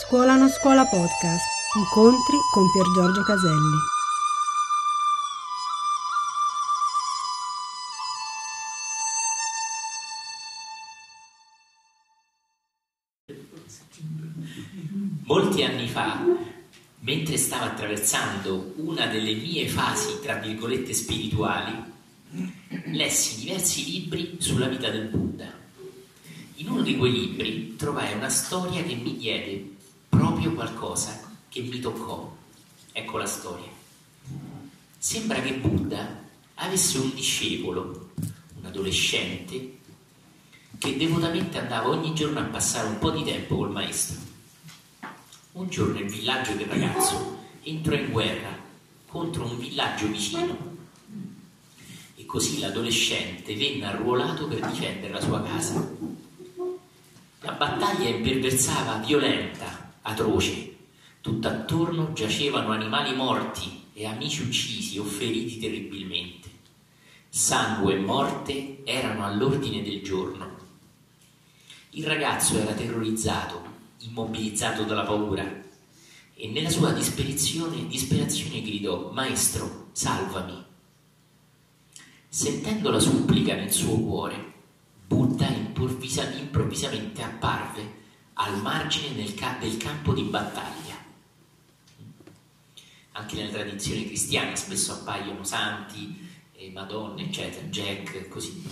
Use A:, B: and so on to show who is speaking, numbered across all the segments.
A: Scuola non scuola podcast. Incontri con Pier Giorgio Caselli.
B: Molti anni fa, mentre stavo attraversando una delle mie fasi, tra virgolette, spirituali, lessi diversi libri sulla vita del Buddha. In uno di quei libri trovai una storia che mi diede proprio qualcosa che mi toccò. Ecco la storia. Sembra che Buddha avesse un discepolo, un adolescente, che devotamente andava ogni giorno a passare un po' di tempo col maestro. Un giorno il villaggio del ragazzo entrò in guerra contro un villaggio vicino e così l'adolescente venne arruolato per difendere la sua casa. La battaglia imperversava violenta, atroce. Tutt'attorno giacevano animali morti e amici uccisi o feriti terribilmente. Sangue e morte erano all'ordine del giorno. Il ragazzo era terrorizzato immobilizzato dalla paura e nella sua disperazione, disperazione gridò Maestro, salvami. Sentendo la supplica nel suo cuore, Buddha improvvisa, improvvisamente apparve al margine del, ca- del campo di battaglia. Anche nella tradizione cristiana spesso appaiono santi, eh, madonne, eccetera, Jack, e così.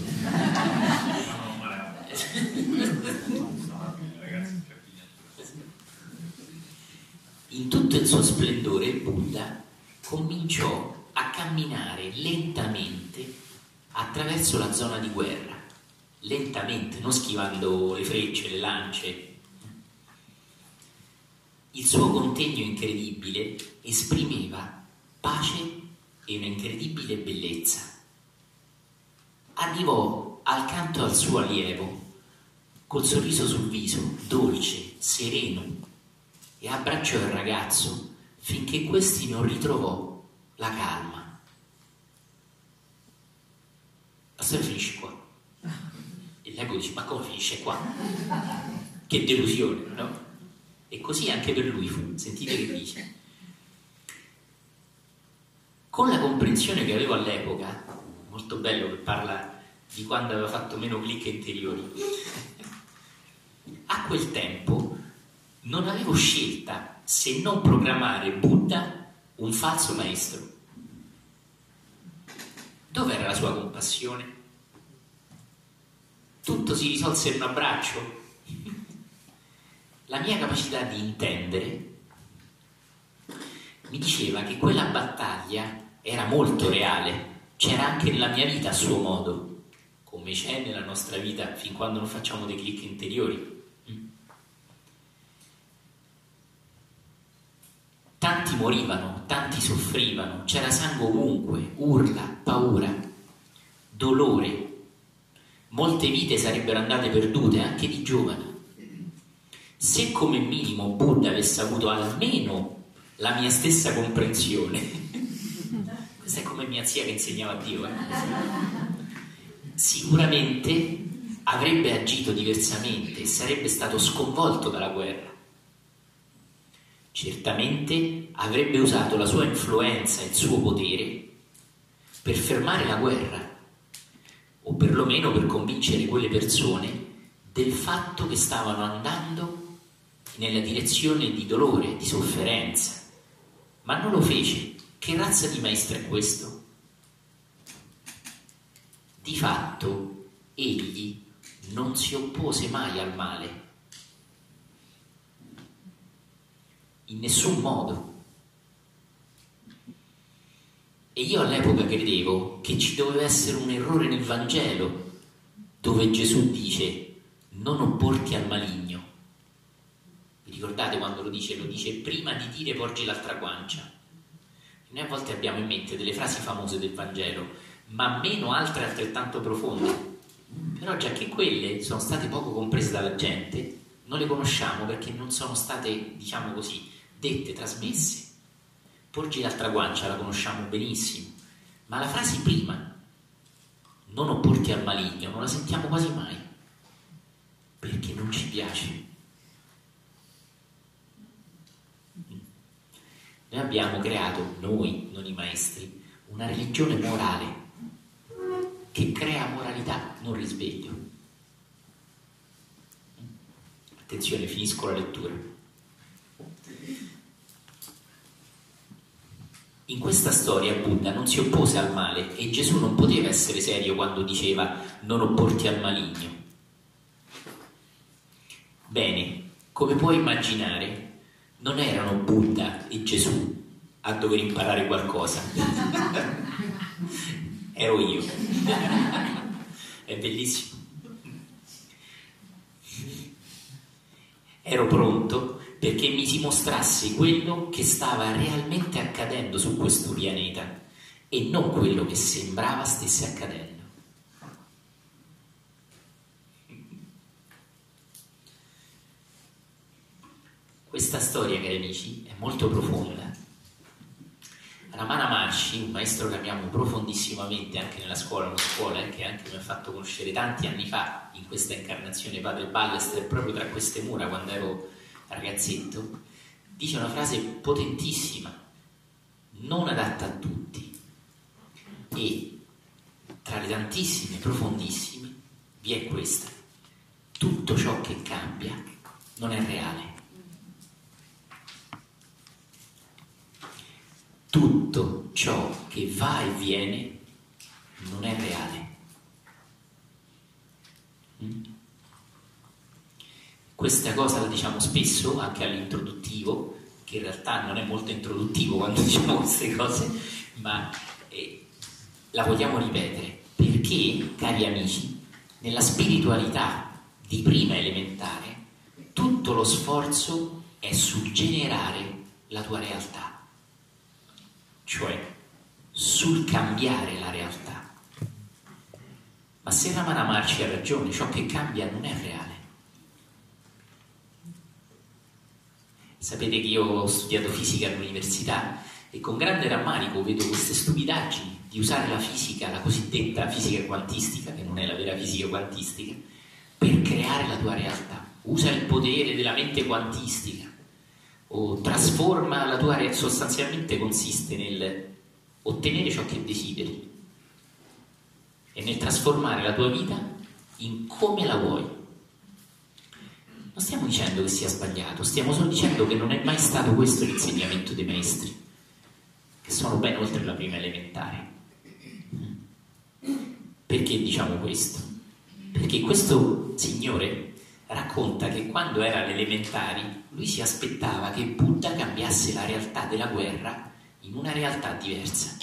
B: In tutto il suo splendore il Buddha cominciò a camminare lentamente attraverso la zona di guerra, lentamente, non schivando le frecce, le lance. Il suo contegno incredibile esprimeva pace e un'incredibile bellezza. Arrivò accanto al suo allievo, col sorriso sul viso, dolce, sereno, e abbracciò il ragazzo finché questi non ritrovò la calma. La storia finisce qua. E l'ego dice, ma come finisce qua? Che delusione, no? E così anche per lui fu. Sentite che dice. Con la comprensione che avevo all'epoca, molto bello che parla di quando aveva fatto meno clic interiori, a quel tempo non avevo scelta se non programmare Buddha un falso maestro. Dov'era la sua compassione? Tutto si risolse in un abbraccio? La mia capacità di intendere mi diceva che quella battaglia era molto reale, c'era anche nella mia vita a suo modo, come c'è nella nostra vita fin quando non facciamo dei clic interiori. Tanti morivano, tanti soffrivano, c'era sangue ovunque, urla, paura, dolore. Molte vite sarebbero andate perdute, anche di giovani. Se come minimo Buddha avesse avuto almeno la mia stessa comprensione, questa è come mia zia che insegnava a Dio, eh? sicuramente avrebbe agito diversamente e sarebbe stato sconvolto dalla guerra certamente avrebbe usato la sua influenza e il suo potere per fermare la guerra o perlomeno per convincere quelle persone del fatto che stavano andando nella direzione di dolore, di sofferenza. Ma non lo fece. Che razza di maestro è questo? Di fatto, egli non si oppose mai al male in nessun modo. E io all'epoca credevo che ci doveva essere un errore nel Vangelo, dove Gesù dice non opporti al maligno. Ricordate quando lo dice? Lo dice prima di dire porgi l'altra guancia. Noi a volte abbiamo in mente delle frasi famose del Vangelo, ma meno altre altrettanto profonde. Però già che quelle sono state poco comprese dalla gente, non le conosciamo perché non sono state, diciamo così, dette, trasmesse. Porgi l'altra guancia, la conosciamo benissimo, ma la frase prima, non opporti al maligno, non la sentiamo quasi mai, perché non ci piace. Noi abbiamo creato, noi, non i maestri, una religione morale che crea moralità, non risveglio. Attenzione, finisco la lettura. In questa storia Buddha non si oppose al male e Gesù non poteva essere serio quando diceva non opporti al maligno. Bene, come puoi immaginare, non erano Buddha e Gesù a dover imparare qualcosa. Ero io. È bellissimo. Ero pronto perché mi si mostrasse quello che stava realmente accadendo su questo pianeta e non quello che sembrava stesse accadendo. Questa storia, cari amici, è molto profonda. Ramana Maharshi, un maestro che amiamo profondissimamente anche nella scuola, una scuola che anche mi ha fatto conoscere tanti anni fa in questa incarnazione Padre Ballester, proprio tra queste mura quando ero ragazzetto, dice una frase potentissima, non adatta a tutti. E tra le tantissime, profondissime, vi è questa. Tutto ciò che cambia non è reale. Tutto ciò che va e viene non è reale. Mm? Questa cosa la diciamo spesso anche all'introduttivo, che in realtà non è molto introduttivo quando diciamo queste cose, ma eh, la vogliamo ripetere perché, cari amici, nella spiritualità di prima elementare tutto lo sforzo è sul generare la tua realtà cioè sul cambiare la realtà. Ma se Ramana Maharshi ha ragione, ciò che cambia non è reale. Sapete che io ho studiato fisica all'università e con grande rammarico vedo queste stupidaggini di usare la fisica, la cosiddetta fisica quantistica, che non è la vera fisica quantistica, per creare la tua realtà. Usa il potere della mente quantistica o trasforma la tua sostanzialmente consiste nel ottenere ciò che desideri e nel trasformare la tua vita in come la vuoi. Non stiamo dicendo che sia sbagliato, stiamo solo dicendo che non è mai stato questo l'insegnamento dei maestri, che sono ben oltre la prima elementare. Perché diciamo questo? Perché questo signore racconta che quando era alle elementari lui si aspettava che Buddha cambiasse la realtà della guerra in una realtà diversa.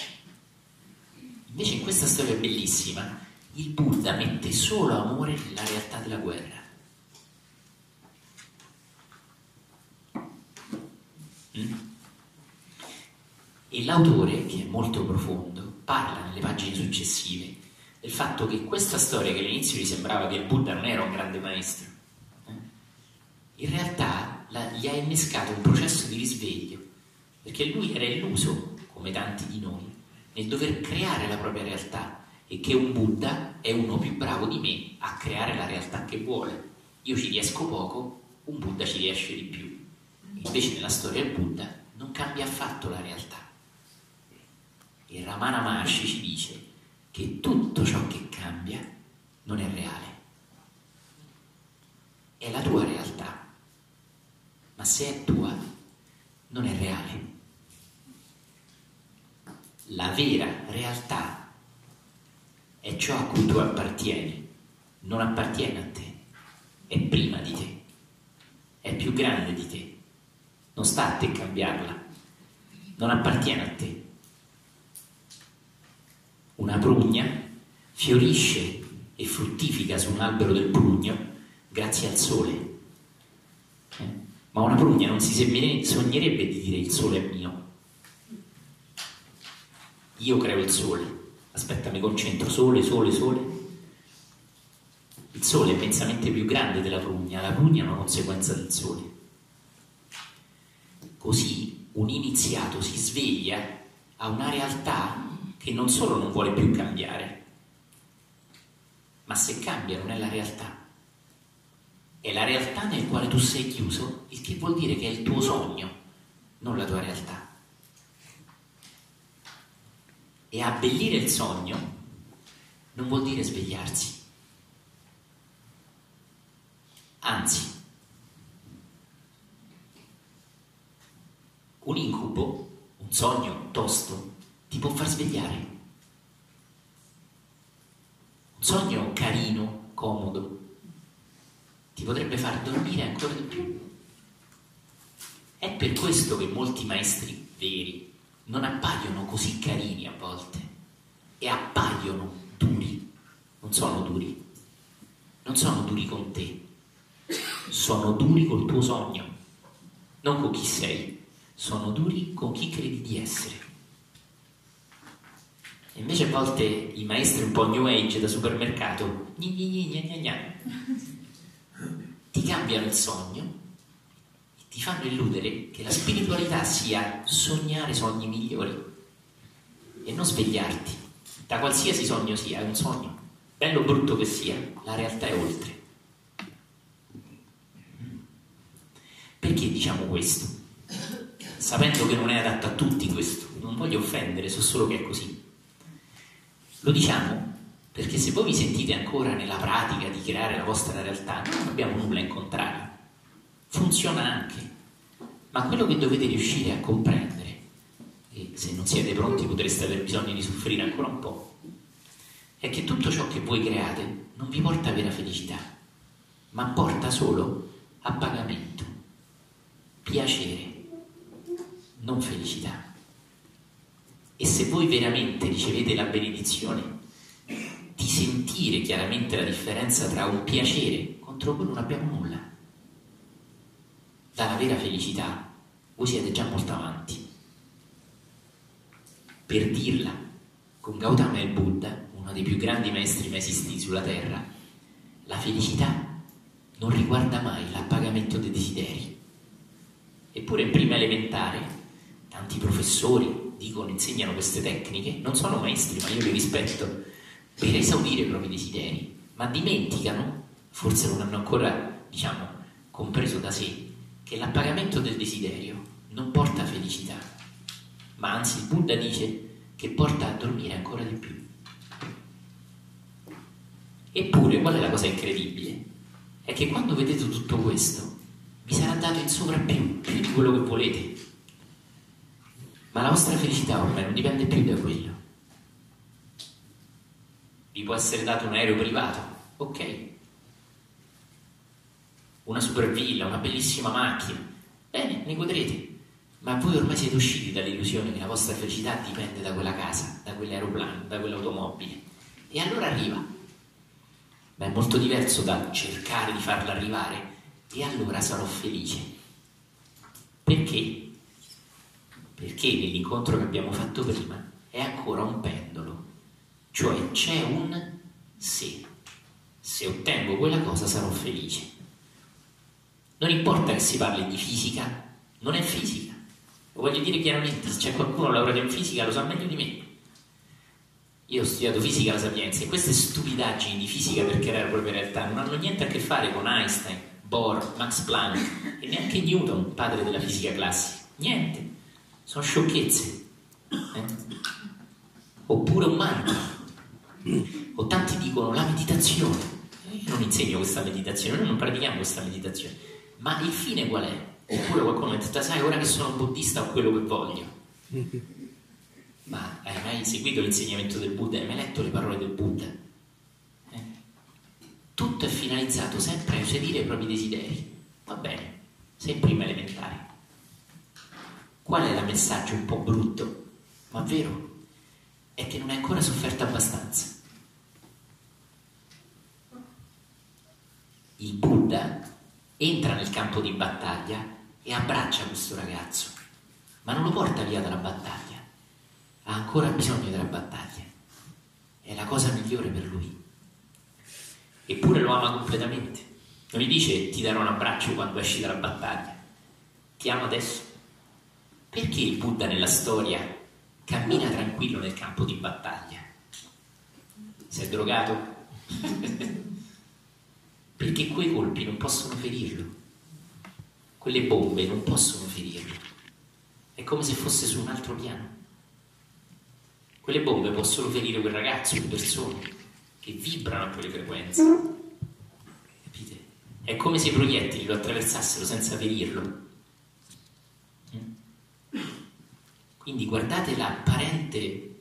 B: Invece in questa storia bellissima il Buddha mette solo amore nella realtà della guerra. Mm? E l'autore, che è molto profondo, parla nelle pagine successive del fatto che questa storia che all'inizio gli sembrava che il Buddha non era un grande maestro, in realtà la, gli ha innescato un processo di risveglio, perché lui era illuso, come tanti di noi, nel dover creare la propria realtà e che un Buddha è uno più bravo di me a creare la realtà che vuole. Io ci riesco poco, un Buddha ci riesce di più. Invece nella storia del Buddha non cambia affatto la realtà. E Ramana Maharshi ci dice che tutto ciò che cambia non è reale. È la tua realtà ma se è tua, non è reale. La vera realtà è ciò a cui tu appartieni, non appartiene a te, è prima di te, è più grande di te, non sta a te cambiarla, non appartiene a te. Una prugna fiorisce e fruttifica su un albero del prugno grazie al sole. Eh? ma una prugna non si sognerebbe di dire il sole è mio. Io creo il sole. Aspetta, mi concentro. Sole, sole, sole. Il sole è immensamente più grande della prugna. La prugna è una conseguenza del sole. Così un iniziato si sveglia a una realtà che non solo non vuole più cambiare, ma se cambia non è la realtà è la realtà nel quale tu sei chiuso, il che vuol dire che è il tuo sogno, non la tua realtà. E abbellire il sogno non vuol dire svegliarsi. Anzi, un incubo, un sogno tosto, ti può far svegliare. Un sogno carino, comodo, ti potrebbe far dormire ancora di più. È per questo che molti maestri veri non appaiono così carini a volte. E appaiono duri. Non sono duri, non sono duri con te, sono duri col tuo sogno, non con chi sei, sono duri con chi credi di essere. E invece a volte i maestri un po' new age da supermercato gni gni gni gna gna, ti cambiano il sogno ti fanno illudere che la spiritualità sia sognare sogni migliori e non svegliarti. Da qualsiasi sogno sia, è un sogno, bello o brutto che sia, la realtà è oltre. Perché diciamo questo? Sapendo che non è adatto a tutti questo, non voglio offendere, so solo che è così. Lo diciamo perché se voi vi sentite ancora nella pratica di creare la vostra realtà, non abbiamo nulla in contrario funziona anche, ma quello che dovete riuscire a comprendere, e se non siete pronti potreste aver bisogno di soffrire ancora un po', è che tutto ciò che voi create non vi porta vera felicità, ma porta solo a pagamento, piacere, non felicità. E se voi veramente ricevete la benedizione di sentire chiaramente la differenza tra un piacere contro cui non abbiamo nulla, dalla vera felicità, voi siete già molto avanti. Per dirla, con Gautama e Buddha, uno dei più grandi maestri mai esistiti sulla Terra, la felicità non riguarda mai l'appagamento dei desideri. Eppure in prima elementare, tanti professori dicono, insegnano queste tecniche, non sono maestri, ma io li rispetto, per esaudire i propri desideri, ma dimenticano, forse non hanno ancora, diciamo, compreso da sé, che l'appagamento del desiderio non porta felicità, ma anzi il Buddha dice che porta a dormire ancora di più. Eppure, qual è la cosa incredibile? È che quando vedete tutto questo, vi sarà dato in sovrappiù più di quello che volete. Ma la vostra felicità ormai non dipende più da quello. Vi può essere dato un aereo privato, ok, una super villa, una bellissima macchina. Bene, ne godrete. Ma voi ormai siete usciti dall'illusione che la vostra felicità dipende da quella casa, da quell'aeroplano, da quell'automobile. E allora arriva. Ma è molto diverso da cercare di farla arrivare e allora sarò felice. Perché? Perché nell'incontro che abbiamo fatto prima è ancora un pendolo, cioè c'è un se. Se ottengo quella cosa sarò felice. Non importa che si parli di fisica, non è fisica. Lo voglio dire chiaramente, se c'è qualcuno laureato in fisica lo sa meglio di me. Io ho studiato fisica alla Sapienza e queste stupidaggini di fisica per creare la propria realtà non hanno niente a che fare con Einstein, Bohr, Max Planck e neanche Newton, padre della fisica classica. Niente, sono sciocchezze. Eh? Oppure un mantra. O tanti dicono la meditazione. Io non insegno questa meditazione, noi non pratichiamo questa meditazione ma il fine qual è? Oppure qualcuno mi ha detto, sai, ora che sono buddista ho quello che voglio. Ma hai mai seguito l'insegnamento del Buddha? Hai mai letto le parole del Buddha? Eh? Tutto è finalizzato sempre a esaudire i propri desideri. Va bene, sei prima elementare. Qual è il messaggio un po' brutto, ma vero? È che non hai ancora sofferto abbastanza. Il Buddha entra nel campo di battaglia e abbraccia questo ragazzo, ma non lo porta via dalla battaglia, ha ancora bisogno della battaglia, è la cosa migliore per lui. Eppure lo ama completamente. Non gli dice ti darò un abbraccio quando esci dalla battaglia, ti amo adesso. Perché il Buddha nella storia cammina tranquillo nel campo di battaglia? Si è drogato? perché quei colpi non possono ferirlo, quelle bombe non possono ferirlo, è come se fosse su un altro piano. Quelle bombe possono ferire quel ragazzo, le persone che vibrano a quelle frequenze. Capite? È come se i proiettili lo attraversassero senza ferirlo. Quindi guardate l'apparente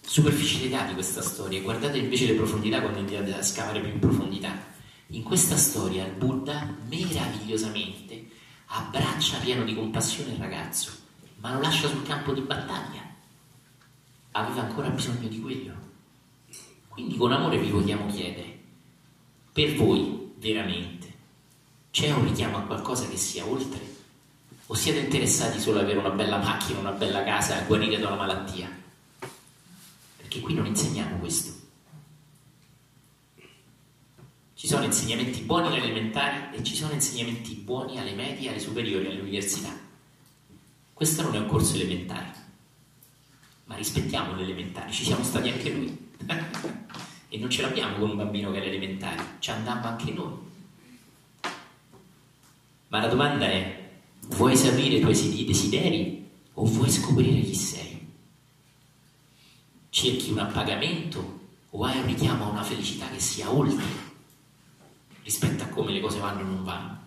B: superficialità di questa storia, guardate invece le profondità quando andate a scavare più in profondità. In questa storia il Buddha meravigliosamente abbraccia pieno di compassione il ragazzo, ma lo lascia sul campo di battaglia. Aveva ancora bisogno di quello. Quindi con amore vi vogliamo chiedere, per voi veramente c'è un richiamo a qualcosa che sia oltre? O siete interessati solo ad avere una bella macchina, una bella casa a guarire da una malattia? Perché qui non insegniamo questo. Ci sono insegnamenti buoni alle elementari e ci sono insegnamenti buoni alle medie, alle superiori, alle università. Questo non è un corso elementare, ma rispettiamo l'elementare, ci siamo stati anche noi. e non ce l'abbiamo con un bambino che è elementare, ci andammo anche noi. Ma la domanda è, vuoi sapere i tuoi desideri o vuoi scoprire chi sei? Cerchi un appagamento o hai un richiamo a una felicità che sia oltre? Rispetto a come le cose vanno o non vanno.